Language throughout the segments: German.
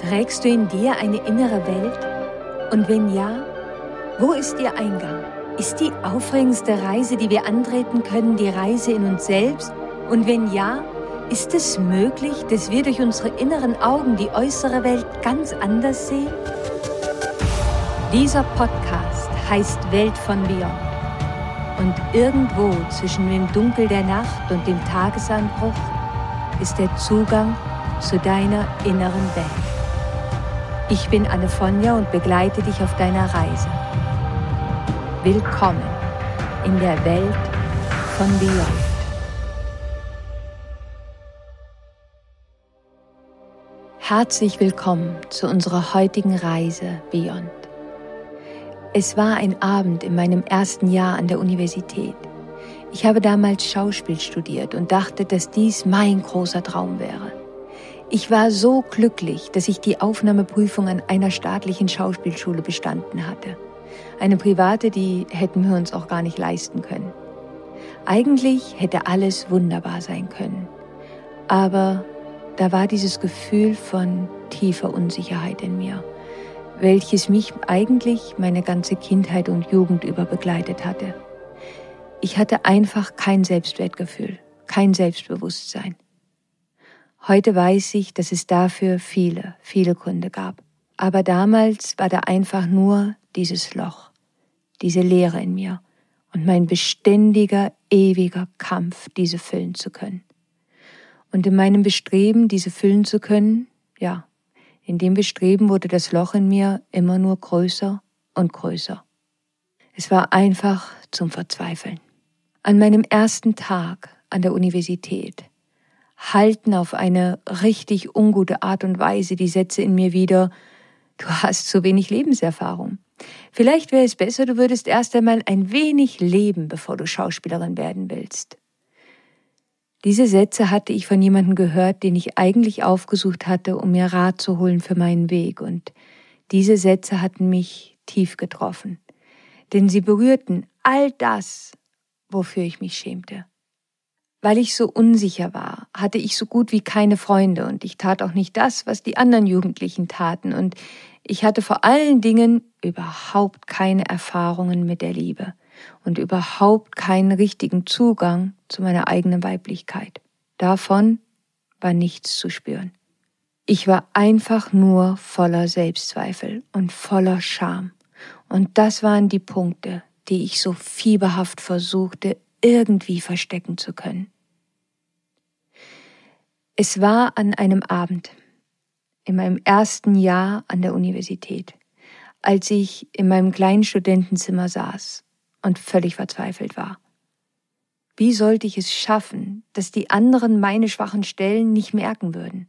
Trägst du in dir eine innere Welt? Und wenn ja, wo ist ihr Eingang? Ist die aufregendste Reise, die wir antreten können, die Reise in uns selbst? Und wenn ja, ist es möglich, dass wir durch unsere inneren Augen die äußere Welt ganz anders sehen? Dieser Podcast heißt Welt von Beyond. Und irgendwo zwischen dem Dunkel der Nacht und dem Tagesanbruch ist der Zugang zu deiner inneren Welt. Ich bin Anne Fonja und begleite dich auf deiner Reise. Willkommen in der Welt von Beyond. Herzlich willkommen zu unserer heutigen Reise Beyond. Es war ein Abend in meinem ersten Jahr an der Universität. Ich habe damals Schauspiel studiert und dachte, dass dies mein großer Traum wäre. Ich war so glücklich, dass ich die Aufnahmeprüfung an einer staatlichen Schauspielschule bestanden hatte. Eine private, die hätten wir uns auch gar nicht leisten können. Eigentlich hätte alles wunderbar sein können. Aber da war dieses Gefühl von tiefer Unsicherheit in mir, welches mich eigentlich meine ganze Kindheit und Jugend über begleitet hatte. Ich hatte einfach kein Selbstwertgefühl, kein Selbstbewusstsein. Heute weiß ich, dass es dafür viele, viele Gründe gab. Aber damals war da einfach nur dieses Loch, diese Leere in mir und mein beständiger, ewiger Kampf, diese füllen zu können. Und in meinem Bestreben, diese füllen zu können, ja, in dem Bestreben wurde das Loch in mir immer nur größer und größer. Es war einfach zum Verzweifeln. An meinem ersten Tag an der Universität halten auf eine richtig ungute Art und Weise die Sätze in mir wieder, du hast zu wenig Lebenserfahrung. Vielleicht wäre es besser, du würdest erst einmal ein wenig leben, bevor du Schauspielerin werden willst. Diese Sätze hatte ich von jemandem gehört, den ich eigentlich aufgesucht hatte, um mir Rat zu holen für meinen Weg, und diese Sätze hatten mich tief getroffen, denn sie berührten all das, wofür ich mich schämte. Weil ich so unsicher war, hatte ich so gut wie keine Freunde und ich tat auch nicht das, was die anderen Jugendlichen taten und ich hatte vor allen Dingen überhaupt keine Erfahrungen mit der Liebe und überhaupt keinen richtigen Zugang zu meiner eigenen Weiblichkeit. Davon war nichts zu spüren. Ich war einfach nur voller Selbstzweifel und voller Scham. Und das waren die Punkte, die ich so fieberhaft versuchte irgendwie verstecken zu können. Es war an einem Abend in meinem ersten Jahr an der Universität, als ich in meinem kleinen Studentenzimmer saß und völlig verzweifelt war. Wie sollte ich es schaffen, dass die anderen meine schwachen Stellen nicht merken würden?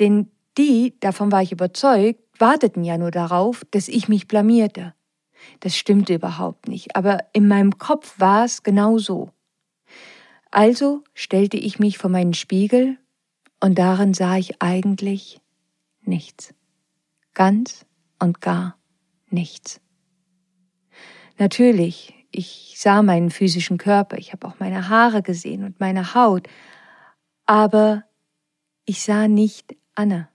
Denn die, davon war ich überzeugt, warteten ja nur darauf, dass ich mich blamierte. Das stimmte überhaupt nicht, aber in meinem Kopf war es genau so. Also stellte ich mich vor meinen Spiegel und darin sah ich eigentlich nichts. Ganz und gar nichts. Natürlich, ich sah meinen physischen Körper, ich habe auch meine Haare gesehen und meine Haut, aber ich sah nicht Anne.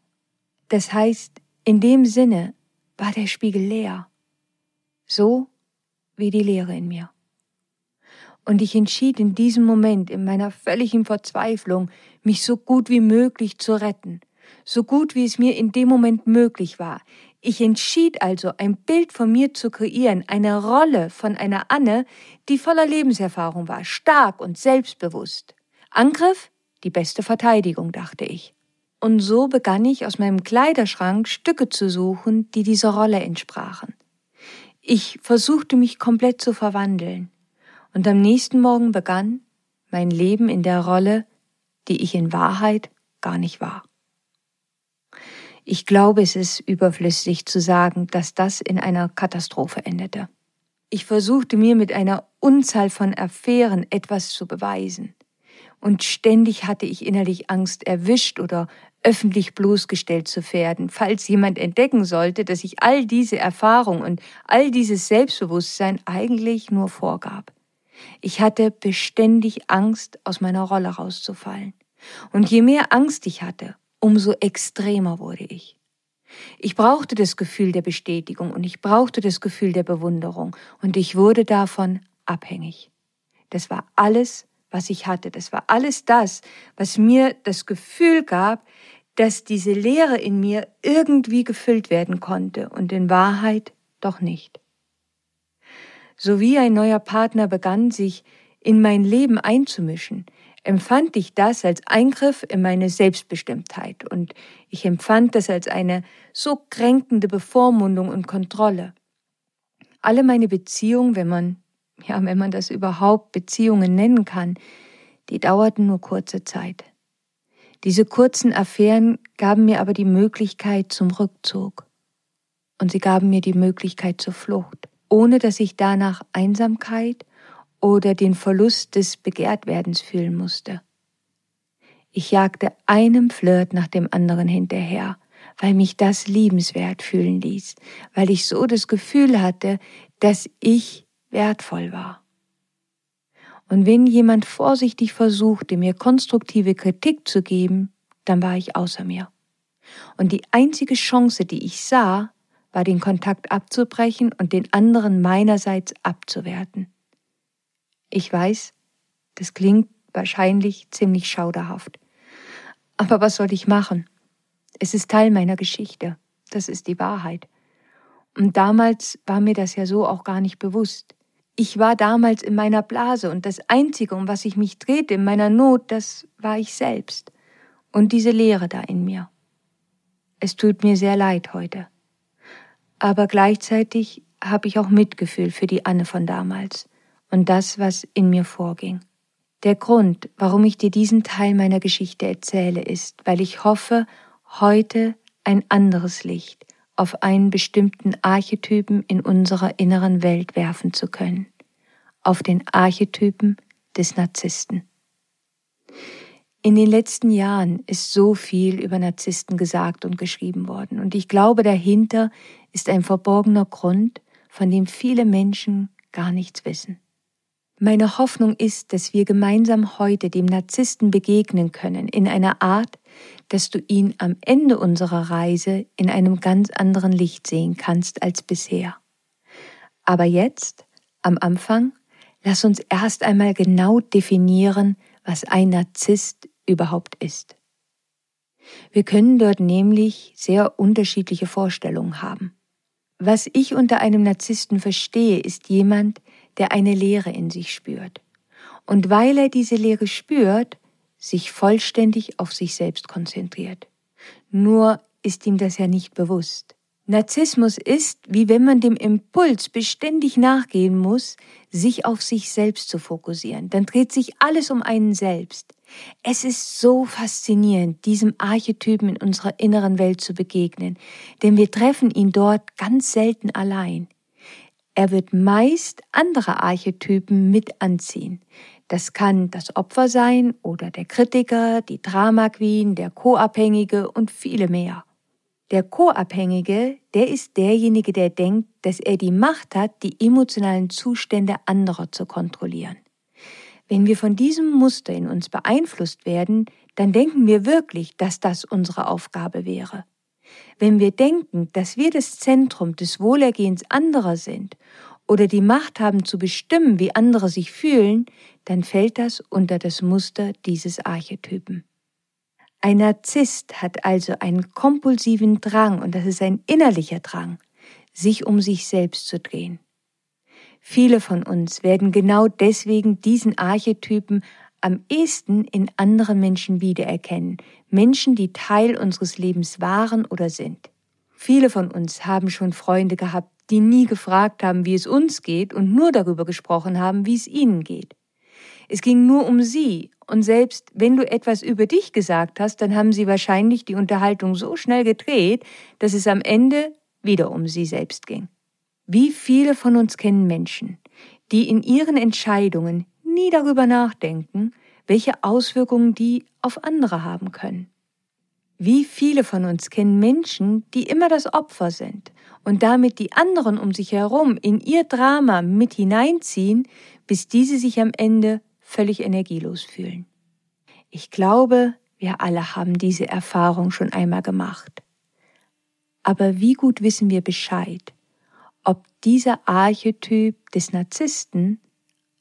Das heißt, in dem Sinne war der Spiegel leer so wie die Leere in mir. Und ich entschied in diesem Moment, in meiner völligen Verzweiflung, mich so gut wie möglich zu retten, so gut wie es mir in dem Moment möglich war. Ich entschied also, ein Bild von mir zu kreieren, eine Rolle von einer Anne, die voller Lebenserfahrung war, stark und selbstbewusst. Angriff? Die beste Verteidigung, dachte ich. Und so begann ich aus meinem Kleiderschrank Stücke zu suchen, die dieser Rolle entsprachen. Ich versuchte mich komplett zu verwandeln. Und am nächsten Morgen begann mein Leben in der Rolle, die ich in Wahrheit gar nicht war. Ich glaube, es ist überflüssig zu sagen, dass das in einer Katastrophe endete. Ich versuchte mir mit einer Unzahl von Affären etwas zu beweisen. Und ständig hatte ich innerlich Angst, erwischt oder öffentlich bloßgestellt zu werden, falls jemand entdecken sollte, dass ich all diese Erfahrung und all dieses Selbstbewusstsein eigentlich nur vorgab. Ich hatte beständig Angst, aus meiner Rolle rauszufallen. Und je mehr Angst ich hatte, umso extremer wurde ich. Ich brauchte das Gefühl der Bestätigung und ich brauchte das Gefühl der Bewunderung und ich wurde davon abhängig. Das war alles, was ich hatte. Das war alles das, was mir das Gefühl gab, dass diese Leere in mir irgendwie gefüllt werden konnte und in Wahrheit doch nicht. So wie ein neuer Partner begann, sich in mein Leben einzumischen, empfand ich das als Eingriff in meine Selbstbestimmtheit und ich empfand das als eine so kränkende Bevormundung und Kontrolle. Alle meine Beziehungen, wenn man, ja, wenn man das überhaupt Beziehungen nennen kann, die dauerten nur kurze Zeit. Diese kurzen Affären gaben mir aber die Möglichkeit zum Rückzug. Und sie gaben mir die Möglichkeit zur Flucht, ohne dass ich danach Einsamkeit oder den Verlust des Begehrtwerdens fühlen musste. Ich jagte einem Flirt nach dem anderen hinterher, weil mich das liebenswert fühlen ließ, weil ich so das Gefühl hatte, dass ich wertvoll war. Und wenn jemand vorsichtig versuchte, mir konstruktive Kritik zu geben, dann war ich außer mir. Und die einzige Chance, die ich sah, war den Kontakt abzubrechen und den anderen meinerseits abzuwerten. Ich weiß, das klingt wahrscheinlich ziemlich schauderhaft. Aber was soll ich machen? Es ist Teil meiner Geschichte. Das ist die Wahrheit. Und damals war mir das ja so auch gar nicht bewusst. Ich war damals in meiner Blase und das Einzige, um was ich mich drehte in meiner Not, das war ich selbst und diese Leere da in mir. Es tut mir sehr leid heute. Aber gleichzeitig habe ich auch Mitgefühl für die Anne von damals und das, was in mir vorging. Der Grund, warum ich dir diesen Teil meiner Geschichte erzähle, ist, weil ich hoffe, heute ein anderes Licht auf einen bestimmten Archetypen in unserer inneren Welt werfen zu können, auf den Archetypen des Narzissten. In den letzten Jahren ist so viel über Narzissten gesagt und geschrieben worden, und ich glaube, dahinter ist ein verborgener Grund, von dem viele Menschen gar nichts wissen. Meine Hoffnung ist, dass wir gemeinsam heute dem Narzissten begegnen können in einer Art, dass du ihn am Ende unserer Reise in einem ganz anderen Licht sehen kannst als bisher. Aber jetzt, am Anfang, lass uns erst einmal genau definieren, was ein Narzisst überhaupt ist. Wir können dort nämlich sehr unterschiedliche Vorstellungen haben. Was ich unter einem Narzissten verstehe, ist jemand, der eine Leere in sich spürt. Und weil er diese Leere spürt, sich vollständig auf sich selbst konzentriert. Nur ist ihm das ja nicht bewusst. Narzissmus ist, wie wenn man dem Impuls beständig nachgehen muss, sich auf sich selbst zu fokussieren. Dann dreht sich alles um einen selbst. Es ist so faszinierend, diesem Archetypen in unserer inneren Welt zu begegnen, denn wir treffen ihn dort ganz selten allein. Er wird meist andere Archetypen mit anziehen. Das kann das Opfer sein oder der Kritiker, die Drama Queen, der Co-Abhängige und viele mehr. Der Co-Abhängige, der ist derjenige, der denkt, dass er die Macht hat, die emotionalen Zustände anderer zu kontrollieren. Wenn wir von diesem Muster in uns beeinflusst werden, dann denken wir wirklich, dass das unsere Aufgabe wäre. Wenn wir denken, dass wir das Zentrum des Wohlergehens anderer sind oder die Macht haben zu bestimmen, wie andere sich fühlen, dann fällt das unter das Muster dieses Archetypen. Ein Narzisst hat also einen kompulsiven Drang, und das ist ein innerlicher Drang, sich um sich selbst zu drehen. Viele von uns werden genau deswegen diesen Archetypen am ehesten in anderen Menschen wiedererkennen, Menschen, die Teil unseres Lebens waren oder sind. Viele von uns haben schon Freunde gehabt, die nie gefragt haben, wie es uns geht und nur darüber gesprochen haben, wie es ihnen geht. Es ging nur um sie, und selbst wenn du etwas über dich gesagt hast, dann haben sie wahrscheinlich die Unterhaltung so schnell gedreht, dass es am Ende wieder um sie selbst ging. Wie viele von uns kennen Menschen, die in ihren Entscheidungen nie darüber nachdenken, welche Auswirkungen die auf andere haben können. Wie viele von uns kennen Menschen, die immer das Opfer sind und damit die anderen um sich herum in ihr Drama mit hineinziehen, bis diese sich am Ende völlig energielos fühlen. Ich glaube, wir alle haben diese Erfahrung schon einmal gemacht. Aber wie gut wissen wir Bescheid, ob dieser Archetyp des Narzissten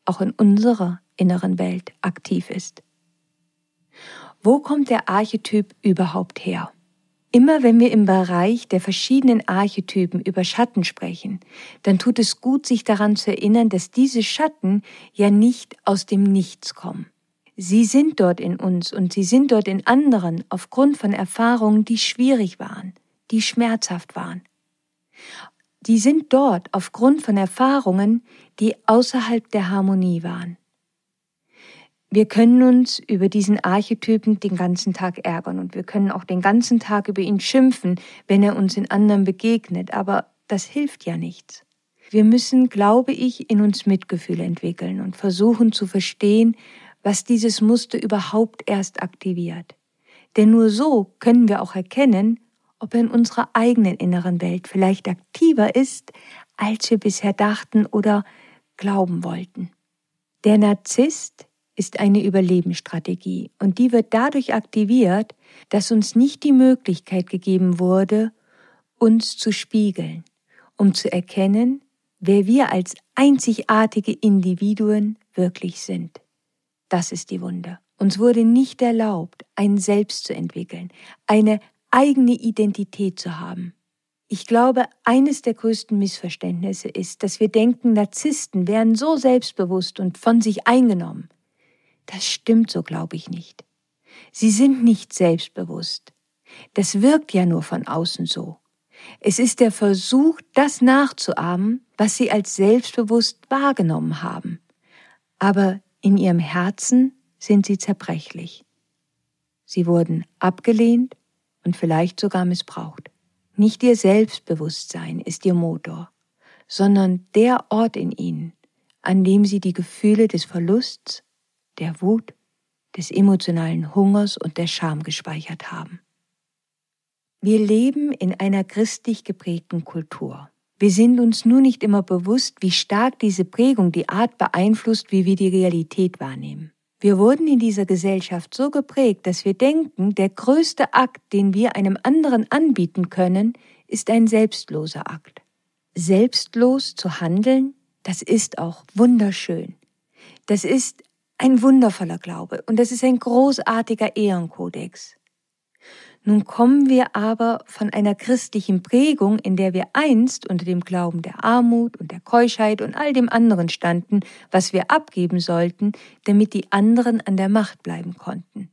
auch in unserer inneren Welt aktiv ist? Wo kommt der Archetyp überhaupt her? Immer wenn wir im Bereich der verschiedenen Archetypen über Schatten sprechen, dann tut es gut, sich daran zu erinnern, dass diese Schatten ja nicht aus dem Nichts kommen. Sie sind dort in uns und sie sind dort in anderen aufgrund von Erfahrungen, die schwierig waren, die schmerzhaft waren. Die sind dort aufgrund von Erfahrungen, die außerhalb der Harmonie waren. Wir können uns über diesen Archetypen den ganzen Tag ärgern und wir können auch den ganzen Tag über ihn schimpfen, wenn er uns in anderen begegnet, aber das hilft ja nichts. Wir müssen, glaube ich, in uns Mitgefühl entwickeln und versuchen zu verstehen, was dieses Muster überhaupt erst aktiviert. Denn nur so können wir auch erkennen, ob er in unserer eigenen inneren Welt vielleicht aktiver ist, als wir bisher dachten oder glauben wollten. Der Narzisst ist eine Überlebensstrategie und die wird dadurch aktiviert, dass uns nicht die Möglichkeit gegeben wurde, uns zu spiegeln, um zu erkennen, wer wir als einzigartige Individuen wirklich sind. Das ist die Wunde. Uns wurde nicht erlaubt, ein Selbst zu entwickeln, eine eigene Identität zu haben. Ich glaube, eines der größten Missverständnisse ist, dass wir denken, Narzissten wären so selbstbewusst und von sich eingenommen, das stimmt so, glaube ich nicht. Sie sind nicht selbstbewusst. Das wirkt ja nur von außen so. Es ist der Versuch, das nachzuahmen, was sie als selbstbewusst wahrgenommen haben. Aber in ihrem Herzen sind sie zerbrechlich. Sie wurden abgelehnt und vielleicht sogar missbraucht. Nicht ihr Selbstbewusstsein ist ihr Motor, sondern der Ort in ihnen, an dem sie die Gefühle des Verlusts, der Wut, des emotionalen Hungers und der Scham gespeichert haben. Wir leben in einer christlich geprägten Kultur. Wir sind uns nur nicht immer bewusst, wie stark diese Prägung die Art beeinflusst, wie wir die Realität wahrnehmen. Wir wurden in dieser Gesellschaft so geprägt, dass wir denken, der größte Akt, den wir einem anderen anbieten können, ist ein selbstloser Akt. Selbstlos zu handeln, das ist auch wunderschön. Das ist ein wundervoller Glaube und das ist ein großartiger Ehrenkodex. Nun kommen wir aber von einer christlichen Prägung, in der wir einst unter dem Glauben der Armut und der Keuschheit und all dem anderen standen, was wir abgeben sollten, damit die anderen an der Macht bleiben konnten.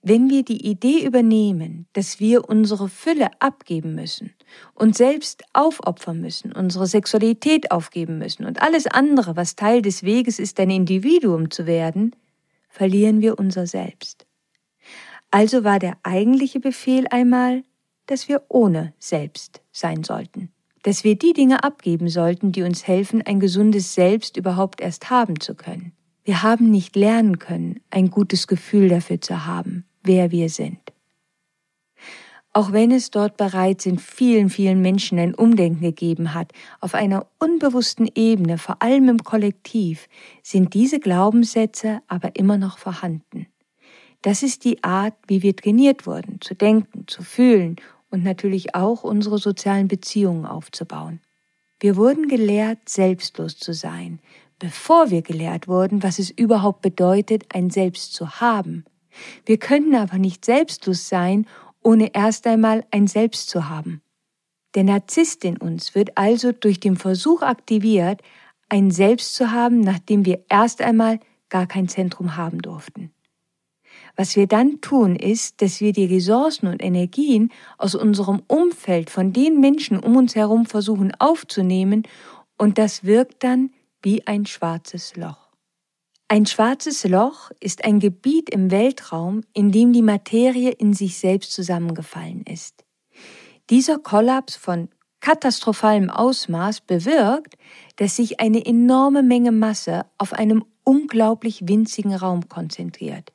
Wenn wir die Idee übernehmen, dass wir unsere Fülle abgeben müssen, und selbst aufopfern müssen, unsere Sexualität aufgeben müssen und alles andere, was Teil des Weges ist, ein Individuum zu werden, verlieren wir unser Selbst. Also war der eigentliche Befehl einmal, dass wir ohne Selbst sein sollten, dass wir die Dinge abgeben sollten, die uns helfen, ein gesundes Selbst überhaupt erst haben zu können. Wir haben nicht lernen können, ein gutes Gefühl dafür zu haben, wer wir sind. Auch wenn es dort bereits in vielen, vielen Menschen ein Umdenken gegeben hat, auf einer unbewussten Ebene, vor allem im Kollektiv, sind diese Glaubenssätze aber immer noch vorhanden. Das ist die Art, wie wir trainiert wurden, zu denken, zu fühlen und natürlich auch unsere sozialen Beziehungen aufzubauen. Wir wurden gelehrt, selbstlos zu sein, bevor wir gelehrt wurden, was es überhaupt bedeutet, ein Selbst zu haben. Wir können aber nicht selbstlos sein, ohne erst einmal ein Selbst zu haben. Der Narzisst in uns wird also durch den Versuch aktiviert, ein Selbst zu haben, nachdem wir erst einmal gar kein Zentrum haben durften. Was wir dann tun, ist, dass wir die Ressourcen und Energien aus unserem Umfeld von den Menschen um uns herum versuchen aufzunehmen und das wirkt dann wie ein schwarzes Loch. Ein schwarzes Loch ist ein Gebiet im Weltraum, in dem die Materie in sich selbst zusammengefallen ist. Dieser Kollaps von katastrophalem Ausmaß bewirkt, dass sich eine enorme Menge Masse auf einem unglaublich winzigen Raum konzentriert.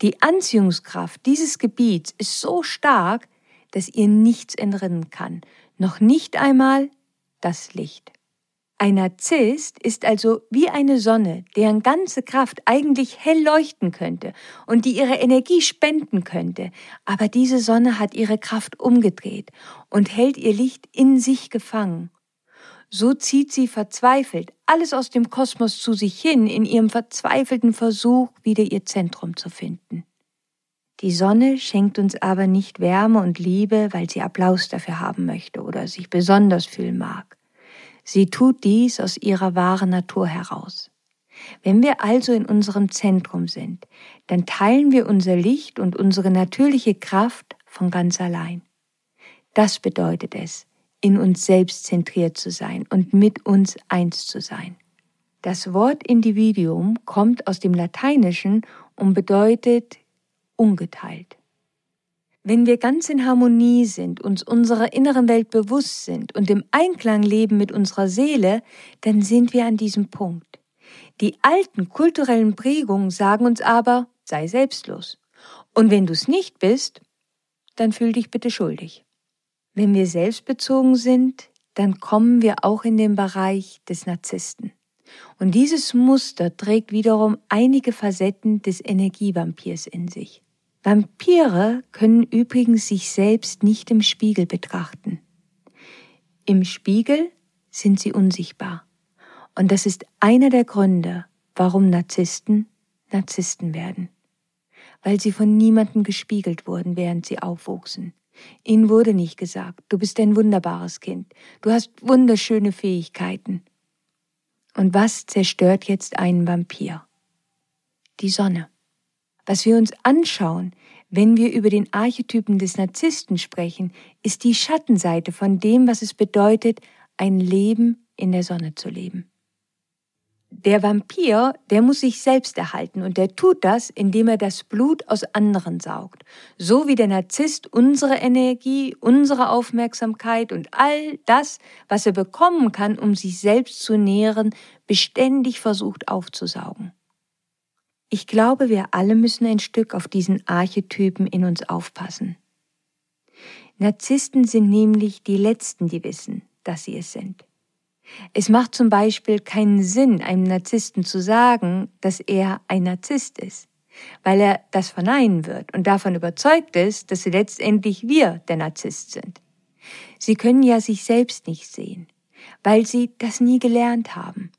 Die Anziehungskraft dieses Gebiets ist so stark, dass ihr nichts entrinnen kann, noch nicht einmal das Licht. Ein Narzisst ist also wie eine Sonne, deren ganze Kraft eigentlich hell leuchten könnte und die ihre Energie spenden könnte, aber diese Sonne hat ihre Kraft umgedreht und hält ihr Licht in sich gefangen. So zieht sie verzweifelt alles aus dem Kosmos zu sich hin in ihrem verzweifelten Versuch, wieder ihr Zentrum zu finden. Die Sonne schenkt uns aber nicht Wärme und Liebe, weil sie Applaus dafür haben möchte oder sich besonders fühlen mag. Sie tut dies aus ihrer wahren Natur heraus. Wenn wir also in unserem Zentrum sind, dann teilen wir unser Licht und unsere natürliche Kraft von ganz allein. Das bedeutet es, in uns selbst zentriert zu sein und mit uns eins zu sein. Das Wort Individuum kommt aus dem Lateinischen und bedeutet ungeteilt. Wenn wir ganz in Harmonie sind, uns unserer inneren Welt bewusst sind und im Einklang leben mit unserer Seele, dann sind wir an diesem Punkt. Die alten kulturellen Prägungen sagen uns aber, sei selbstlos. Und wenn du es nicht bist, dann fühl dich bitte schuldig. Wenn wir selbstbezogen sind, dann kommen wir auch in den Bereich des Narzissten. Und dieses Muster trägt wiederum einige Facetten des Energievampirs in sich. Vampire können übrigens sich selbst nicht im Spiegel betrachten. Im Spiegel sind sie unsichtbar. Und das ist einer der Gründe, warum Narzissten Narzissten werden. Weil sie von niemandem gespiegelt wurden, während sie aufwuchsen. Ihnen wurde nicht gesagt, du bist ein wunderbares Kind, du hast wunderschöne Fähigkeiten. Und was zerstört jetzt einen Vampir? Die Sonne. Was wir uns anschauen, wenn wir über den Archetypen des Narzissten sprechen, ist die Schattenseite von dem, was es bedeutet, ein Leben in der Sonne zu leben. Der Vampir, der muss sich selbst erhalten und der tut das, indem er das Blut aus anderen saugt. So wie der Narzisst unsere Energie, unsere Aufmerksamkeit und all das, was er bekommen kann, um sich selbst zu nähren, beständig versucht aufzusaugen. Ich glaube, wir alle müssen ein Stück auf diesen Archetypen in uns aufpassen. Narzissten sind nämlich die Letzten, die wissen, dass sie es sind. Es macht zum Beispiel keinen Sinn, einem Narzissten zu sagen, dass er ein Narzisst ist, weil er das verneinen wird und davon überzeugt ist, dass sie letztendlich wir der Narzisst sind. Sie können ja sich selbst nicht sehen, weil sie das nie gelernt haben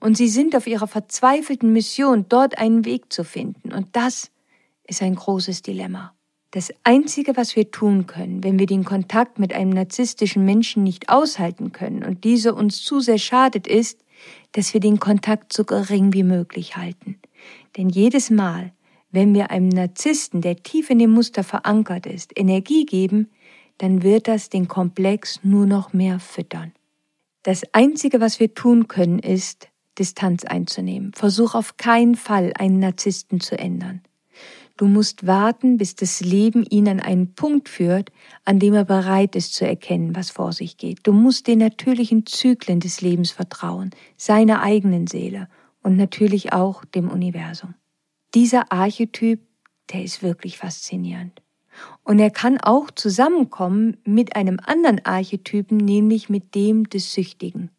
und sie sind auf ihrer verzweifelten Mission, dort einen Weg zu finden. Und das ist ein großes Dilemma. Das Einzige, was wir tun können, wenn wir den Kontakt mit einem narzisstischen Menschen nicht aushalten können und dieser uns zu sehr schadet, ist, dass wir den Kontakt so gering wie möglich halten. Denn jedes Mal, wenn wir einem Narzissten, der tief in dem Muster verankert ist, Energie geben, dann wird das den Komplex nur noch mehr füttern. Das Einzige, was wir tun können, ist, Distanz einzunehmen. Versuch auf keinen Fall, einen Narzissten zu ändern. Du musst warten, bis das Leben ihn an einen Punkt führt, an dem er bereit ist zu erkennen, was vor sich geht. Du musst den natürlichen Zyklen des Lebens vertrauen, seiner eigenen Seele und natürlich auch dem Universum. Dieser Archetyp, der ist wirklich faszinierend. Und er kann auch zusammenkommen mit einem anderen Archetypen, nämlich mit dem des Süchtigen.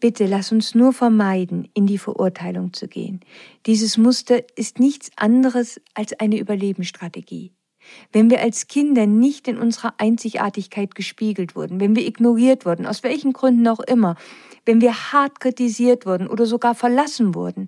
Bitte lass uns nur vermeiden, in die Verurteilung zu gehen. Dieses Muster ist nichts anderes als eine Überlebensstrategie. Wenn wir als Kinder nicht in unserer Einzigartigkeit gespiegelt wurden, wenn wir ignoriert wurden, aus welchen Gründen auch immer, wenn wir hart kritisiert wurden oder sogar verlassen wurden,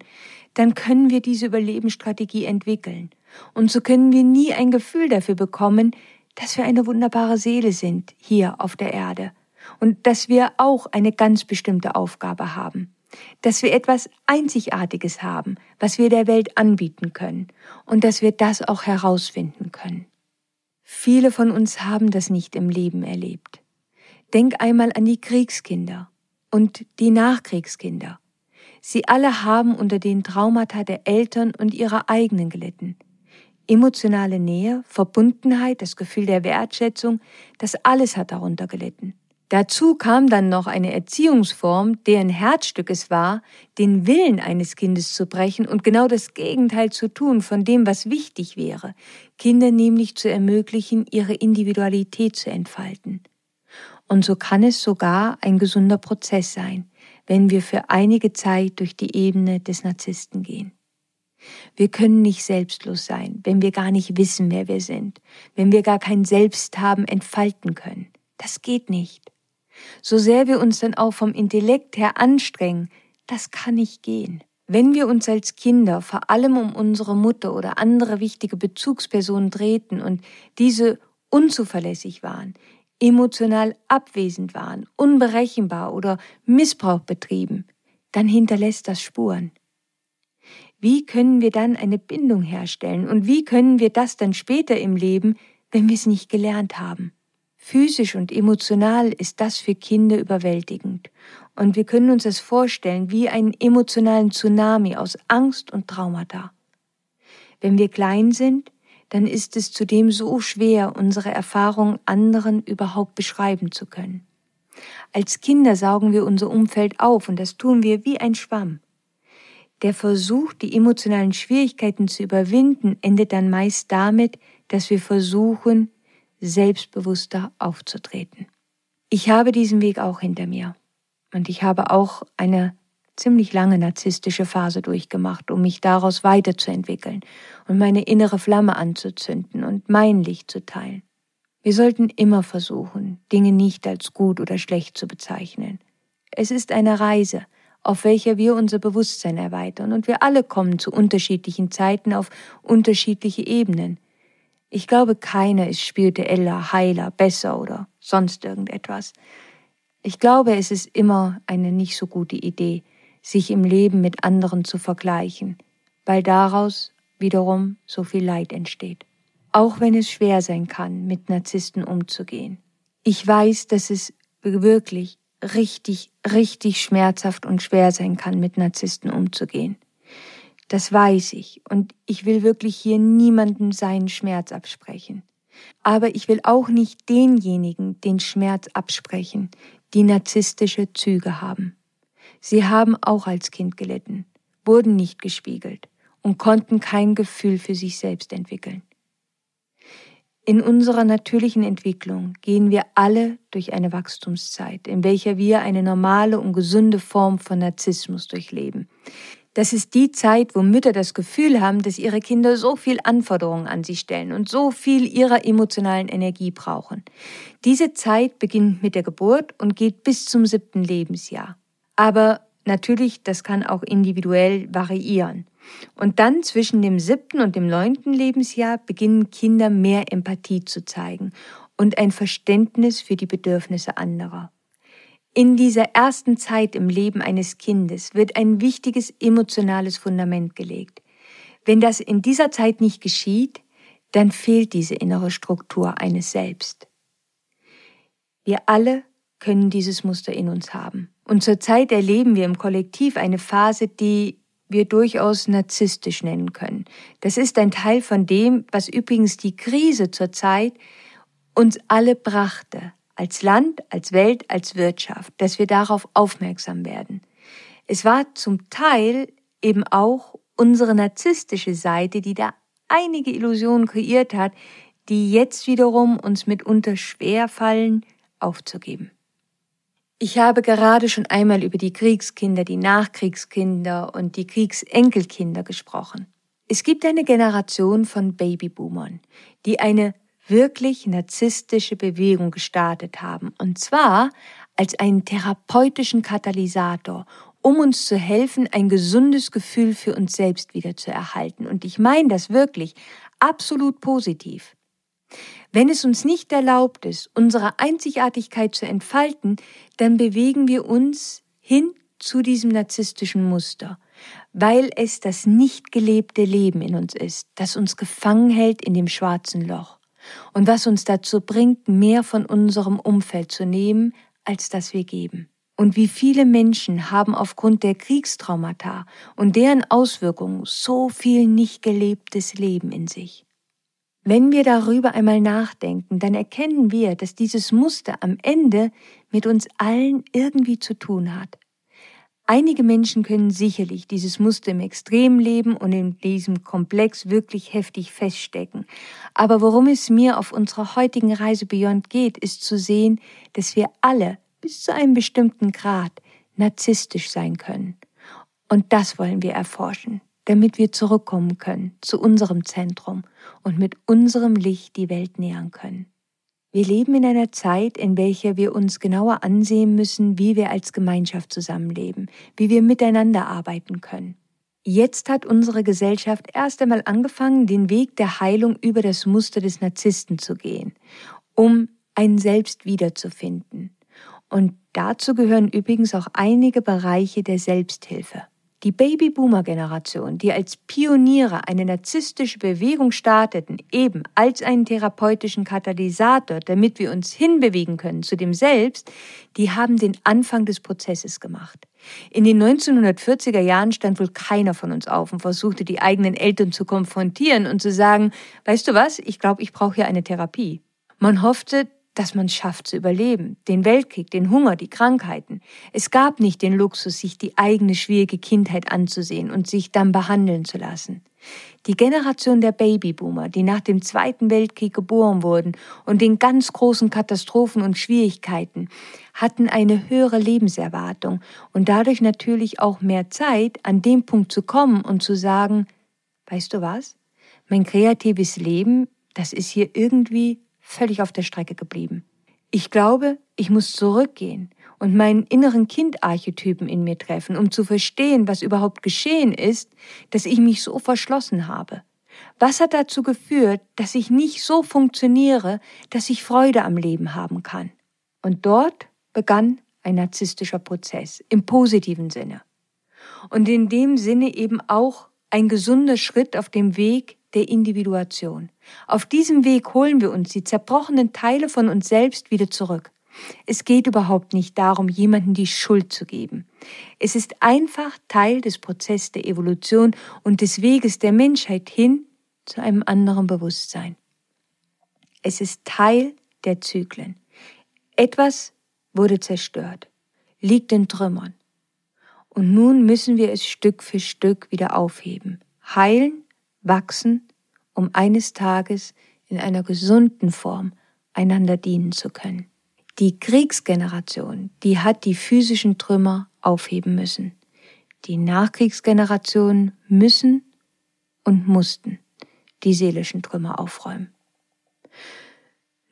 dann können wir diese Überlebensstrategie entwickeln. Und so können wir nie ein Gefühl dafür bekommen, dass wir eine wunderbare Seele sind hier auf der Erde und dass wir auch eine ganz bestimmte Aufgabe haben, dass wir etwas Einzigartiges haben, was wir der Welt anbieten können und dass wir das auch herausfinden können. Viele von uns haben das nicht im Leben erlebt. Denk einmal an die Kriegskinder und die Nachkriegskinder. Sie alle haben unter den Traumata der Eltern und ihrer eigenen gelitten. Emotionale Nähe, Verbundenheit, das Gefühl der Wertschätzung, das alles hat darunter gelitten. Dazu kam dann noch eine Erziehungsform, deren Herzstück es war, den Willen eines Kindes zu brechen und genau das Gegenteil zu tun von dem, was wichtig wäre, Kinder nämlich zu ermöglichen, ihre Individualität zu entfalten. Und so kann es sogar ein gesunder Prozess sein, wenn wir für einige Zeit durch die Ebene des Narzissten gehen. Wir können nicht selbstlos sein, wenn wir gar nicht wissen, wer wir sind, wenn wir gar kein Selbst haben entfalten können. Das geht nicht. So sehr wir uns dann auch vom Intellekt her anstrengen, das kann nicht gehen. Wenn wir uns als Kinder vor allem um unsere Mutter oder andere wichtige Bezugspersonen drehten und diese unzuverlässig waren, emotional abwesend waren, unberechenbar oder Missbrauch betrieben, dann hinterlässt das Spuren. Wie können wir dann eine Bindung herstellen und wie können wir das dann später im Leben, wenn wir es nicht gelernt haben? Physisch und emotional ist das für Kinder überwältigend und wir können uns das vorstellen wie einen emotionalen Tsunami aus Angst und Traumata. Wenn wir klein sind, dann ist es zudem so schwer, unsere Erfahrungen anderen überhaupt beschreiben zu können. Als Kinder saugen wir unser Umfeld auf und das tun wir wie ein Schwamm. Der Versuch, die emotionalen Schwierigkeiten zu überwinden, endet dann meist damit, dass wir versuchen, selbstbewusster aufzutreten. Ich habe diesen Weg auch hinter mir. Und ich habe auch eine ziemlich lange narzisstische Phase durchgemacht, um mich daraus weiterzuentwickeln und meine innere Flamme anzuzünden und mein Licht zu teilen. Wir sollten immer versuchen, Dinge nicht als gut oder schlecht zu bezeichnen. Es ist eine Reise, auf welcher wir unser Bewusstsein erweitern, und wir alle kommen zu unterschiedlichen Zeiten auf unterschiedliche Ebenen. Ich glaube, keiner ist spiritueller, heiler, besser oder sonst irgendetwas. Ich glaube, es ist immer eine nicht so gute Idee, sich im Leben mit anderen zu vergleichen, weil daraus wiederum so viel Leid entsteht. Auch wenn es schwer sein kann, mit Narzissten umzugehen. Ich weiß, dass es wirklich richtig, richtig schmerzhaft und schwer sein kann, mit Narzissten umzugehen. Das weiß ich und ich will wirklich hier niemanden seinen Schmerz absprechen. Aber ich will auch nicht denjenigen den Schmerz absprechen, die narzisstische Züge haben. Sie haben auch als Kind gelitten, wurden nicht gespiegelt und konnten kein Gefühl für sich selbst entwickeln. In unserer natürlichen Entwicklung gehen wir alle durch eine Wachstumszeit, in welcher wir eine normale und gesunde Form von Narzissmus durchleben. Das ist die Zeit, wo Mütter das Gefühl haben, dass ihre Kinder so viel Anforderungen an sie stellen und so viel ihrer emotionalen Energie brauchen. Diese Zeit beginnt mit der Geburt und geht bis zum siebten Lebensjahr. Aber natürlich, das kann auch individuell variieren. Und dann zwischen dem siebten und dem neunten Lebensjahr beginnen Kinder mehr Empathie zu zeigen und ein Verständnis für die Bedürfnisse anderer. In dieser ersten Zeit im Leben eines Kindes wird ein wichtiges emotionales Fundament gelegt. Wenn das in dieser Zeit nicht geschieht, dann fehlt diese innere Struktur eines Selbst. Wir alle können dieses Muster in uns haben. Und zurzeit erleben wir im Kollektiv eine Phase, die wir durchaus narzisstisch nennen können. Das ist ein Teil von dem, was übrigens die Krise zurzeit uns alle brachte, als Land, als Welt, als Wirtschaft, dass wir darauf aufmerksam werden. Es war zum Teil eben auch unsere narzisstische Seite, die da einige Illusionen kreiert hat, die jetzt wiederum uns mitunter schwer fallen, aufzugeben. Ich habe gerade schon einmal über die Kriegskinder, die Nachkriegskinder und die Kriegsenkelkinder gesprochen. Es gibt eine Generation von Babyboomern, die eine wirklich narzisstische Bewegung gestartet haben. Und zwar als einen therapeutischen Katalysator, um uns zu helfen, ein gesundes Gefühl für uns selbst wieder zu erhalten. Und ich meine das wirklich absolut positiv. Wenn es uns nicht erlaubt ist, unsere Einzigartigkeit zu entfalten, dann bewegen wir uns hin zu diesem narzisstischen Muster, weil es das nicht gelebte Leben in uns ist, das uns gefangen hält in dem schwarzen Loch und was uns dazu bringt, mehr von unserem Umfeld zu nehmen, als das wir geben. Und wie viele Menschen haben aufgrund der Kriegstraumata und deren Auswirkungen so viel nicht gelebtes Leben in sich. Wenn wir darüber einmal nachdenken, dann erkennen wir, dass dieses Muster am Ende mit uns allen irgendwie zu tun hat. Einige Menschen können sicherlich dieses Muster im Extremleben und in diesem Komplex wirklich heftig feststecken. Aber worum es mir auf unserer heutigen Reise Beyond geht, ist zu sehen, dass wir alle bis zu einem bestimmten Grad narzisstisch sein können. Und das wollen wir erforschen, damit wir zurückkommen können zu unserem Zentrum und mit unserem Licht die Welt nähern können. Wir leben in einer Zeit, in welcher wir uns genauer ansehen müssen, wie wir als Gemeinschaft zusammenleben, wie wir miteinander arbeiten können. Jetzt hat unsere Gesellschaft erst einmal angefangen, den Weg der Heilung über das Muster des Narzissten zu gehen, um ein Selbst wiederzufinden. Und dazu gehören übrigens auch einige Bereiche der Selbsthilfe. Die Babyboomer-Generation, die als Pioniere eine narzisstische Bewegung starteten, eben als einen therapeutischen Katalysator, damit wir uns hinbewegen können zu dem Selbst, die haben den Anfang des Prozesses gemacht. In den 1940er Jahren stand wohl keiner von uns auf und versuchte, die eigenen Eltern zu konfrontieren und zu sagen, weißt du was, ich glaube, ich brauche hier eine Therapie. Man hoffte, dass man es schafft zu überleben. Den Weltkrieg, den Hunger, die Krankheiten. Es gab nicht den Luxus, sich die eigene schwierige Kindheit anzusehen und sich dann behandeln zu lassen. Die Generation der Babyboomer, die nach dem Zweiten Weltkrieg geboren wurden und den ganz großen Katastrophen und Schwierigkeiten, hatten eine höhere Lebenserwartung und dadurch natürlich auch mehr Zeit, an dem Punkt zu kommen und zu sagen, weißt du was? Mein kreatives Leben, das ist hier irgendwie völlig auf der Strecke geblieben. Ich glaube, ich muss zurückgehen und meinen inneren Kindarchetypen in mir treffen, um zu verstehen, was überhaupt geschehen ist, dass ich mich so verschlossen habe. Was hat dazu geführt, dass ich nicht so funktioniere, dass ich Freude am Leben haben kann? Und dort begann ein narzisstischer Prozess im positiven Sinne. Und in dem Sinne eben auch ein gesunder Schritt auf dem Weg der Individuation. Auf diesem Weg holen wir uns die zerbrochenen Teile von uns selbst wieder zurück. Es geht überhaupt nicht darum, jemanden die Schuld zu geben. Es ist einfach Teil des Prozesses der Evolution und des Weges der Menschheit hin zu einem anderen Bewusstsein. Es ist Teil der Zyklen. Etwas wurde zerstört, liegt in Trümmern. Und nun müssen wir es Stück für Stück wieder aufheben, heilen wachsen, um eines Tages in einer gesunden Form einander dienen zu können. Die Kriegsgeneration, die hat die physischen Trümmer aufheben müssen. Die Nachkriegsgenerationen müssen und mussten die seelischen Trümmer aufräumen.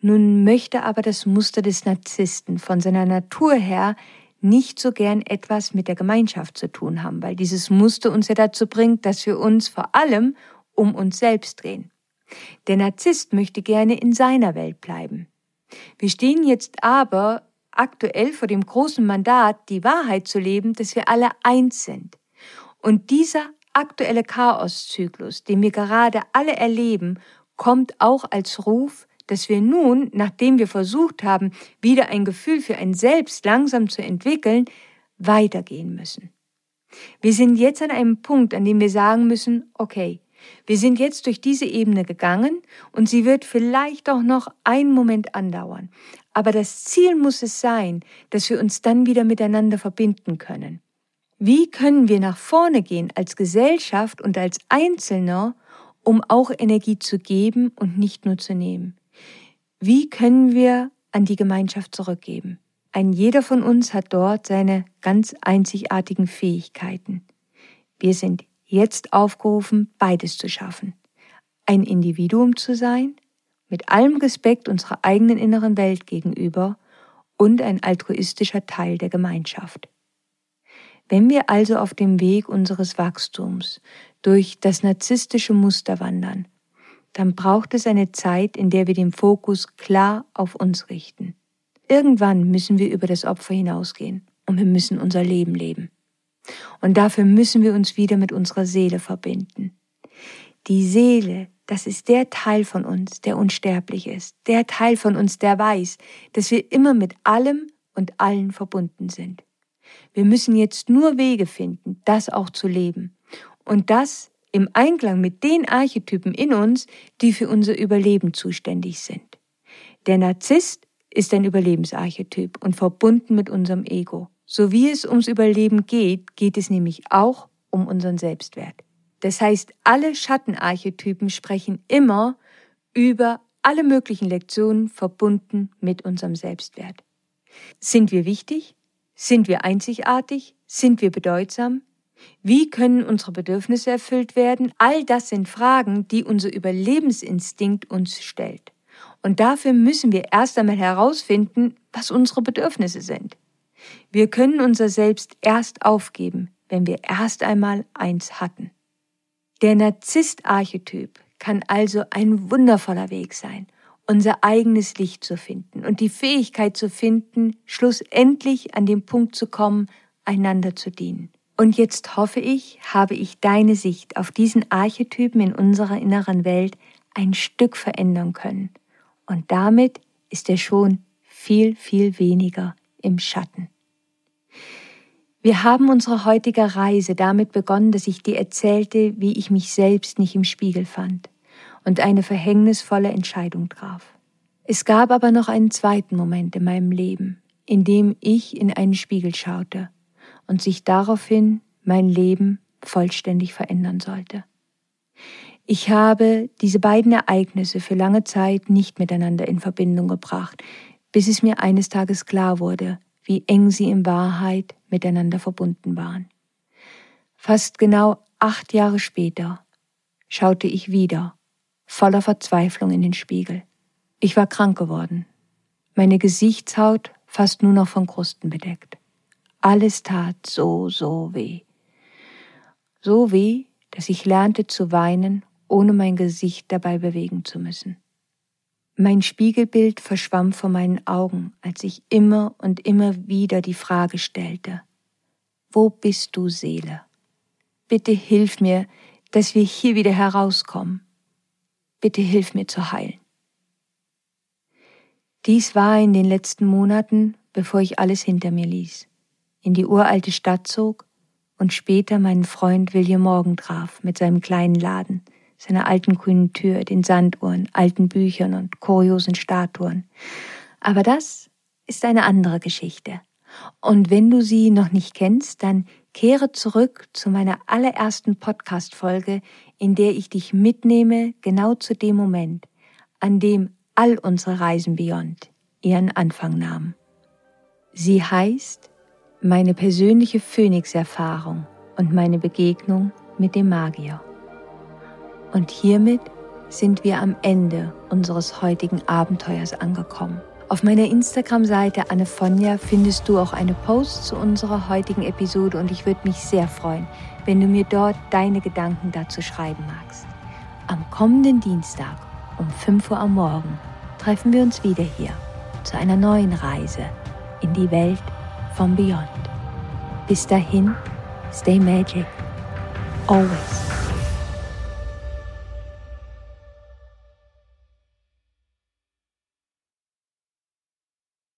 Nun möchte aber das Muster des Narzissten von seiner Natur her nicht so gern etwas mit der Gemeinschaft zu tun haben, weil dieses Muster uns ja dazu bringt, dass wir uns vor allem um uns selbst drehen. Der Narzisst möchte gerne in seiner Welt bleiben. Wir stehen jetzt aber aktuell vor dem großen Mandat, die Wahrheit zu leben, dass wir alle eins sind. Und dieser aktuelle Chaoszyklus, den wir gerade alle erleben, kommt auch als Ruf, dass wir nun, nachdem wir versucht haben, wieder ein Gefühl für ein Selbst langsam zu entwickeln, weitergehen müssen. Wir sind jetzt an einem Punkt, an dem wir sagen müssen, okay, wir sind jetzt durch diese Ebene gegangen und sie wird vielleicht auch noch einen Moment andauern. Aber das Ziel muss es sein, dass wir uns dann wieder miteinander verbinden können. Wie können wir nach vorne gehen als Gesellschaft und als Einzelner, um auch Energie zu geben und nicht nur zu nehmen? Wie können wir an die Gemeinschaft zurückgeben? Ein jeder von uns hat dort seine ganz einzigartigen Fähigkeiten. Wir sind jetzt aufgerufen, beides zu schaffen. Ein Individuum zu sein, mit allem Respekt unserer eigenen inneren Welt gegenüber und ein altruistischer Teil der Gemeinschaft. Wenn wir also auf dem Weg unseres Wachstums durch das narzisstische Muster wandern, dann braucht es eine Zeit, in der wir den Fokus klar auf uns richten. Irgendwann müssen wir über das Opfer hinausgehen und wir müssen unser Leben leben. Und dafür müssen wir uns wieder mit unserer Seele verbinden. Die Seele, das ist der Teil von uns, der unsterblich ist, der Teil von uns, der weiß, dass wir immer mit allem und allen verbunden sind. Wir müssen jetzt nur Wege finden, das auch zu leben. Und das im Einklang mit den Archetypen in uns, die für unser Überleben zuständig sind. Der Narzisst ist ein Überlebensarchetyp und verbunden mit unserem Ego. So wie es ums Überleben geht, geht es nämlich auch um unseren Selbstwert. Das heißt, alle Schattenarchetypen sprechen immer über alle möglichen Lektionen verbunden mit unserem Selbstwert. Sind wir wichtig? Sind wir einzigartig? Sind wir bedeutsam? Wie können unsere Bedürfnisse erfüllt werden? All das sind Fragen, die unser Überlebensinstinkt uns stellt. Und dafür müssen wir erst einmal herausfinden, was unsere Bedürfnisse sind. Wir können unser Selbst erst aufgeben, wenn wir erst einmal eins hatten. Der Narzisst-Archetyp kann also ein wundervoller Weg sein, unser eigenes Licht zu finden und die Fähigkeit zu finden, schlussendlich an den Punkt zu kommen, einander zu dienen. Und jetzt hoffe ich, habe ich deine Sicht auf diesen Archetypen in unserer inneren Welt ein Stück verändern können. Und damit ist er schon viel, viel weniger im Schatten. Wir haben unsere heutige Reise damit begonnen, dass ich dir erzählte, wie ich mich selbst nicht im Spiegel fand und eine verhängnisvolle Entscheidung traf. Es gab aber noch einen zweiten Moment in meinem Leben, in dem ich in einen Spiegel schaute und sich daraufhin mein Leben vollständig verändern sollte. Ich habe diese beiden Ereignisse für lange Zeit nicht miteinander in Verbindung gebracht, bis es mir eines Tages klar wurde, wie eng sie in Wahrheit miteinander verbunden waren. Fast genau acht Jahre später schaute ich wieder, voller Verzweiflung in den Spiegel. Ich war krank geworden, meine Gesichtshaut fast nur noch von Krusten bedeckt. Alles tat so, so weh. So weh, dass ich lernte zu weinen, ohne mein Gesicht dabei bewegen zu müssen. Mein Spiegelbild verschwamm vor meinen Augen, als ich immer und immer wieder die Frage stellte, wo bist du, Seele? Bitte hilf mir, dass wir hier wieder herauskommen. Bitte hilf mir zu heilen. Dies war in den letzten Monaten, bevor ich alles hinter mir ließ, in die uralte Stadt zog und später meinen Freund William Morgan traf mit seinem kleinen Laden, seiner alten grünen Tür, den Sanduhren, alten Büchern und kuriosen Statuen. Aber das ist eine andere Geschichte. Und wenn du sie noch nicht kennst, dann kehre zurück zu meiner allerersten Podcast-Folge, in der ich dich mitnehme, genau zu dem Moment, an dem all unsere Reisen Beyond ihren Anfang nahmen. Sie heißt Meine persönliche Phönix-Erfahrung und meine Begegnung mit dem Magier. Und hiermit sind wir am Ende unseres heutigen Abenteuers angekommen. Auf meiner Instagram-Seite Annefonja findest du auch eine Post zu unserer heutigen Episode und ich würde mich sehr freuen, wenn du mir dort deine Gedanken dazu schreiben magst. Am kommenden Dienstag um 5 Uhr am Morgen treffen wir uns wieder hier zu einer neuen Reise in die Welt vom Beyond. Bis dahin, stay magic. Always.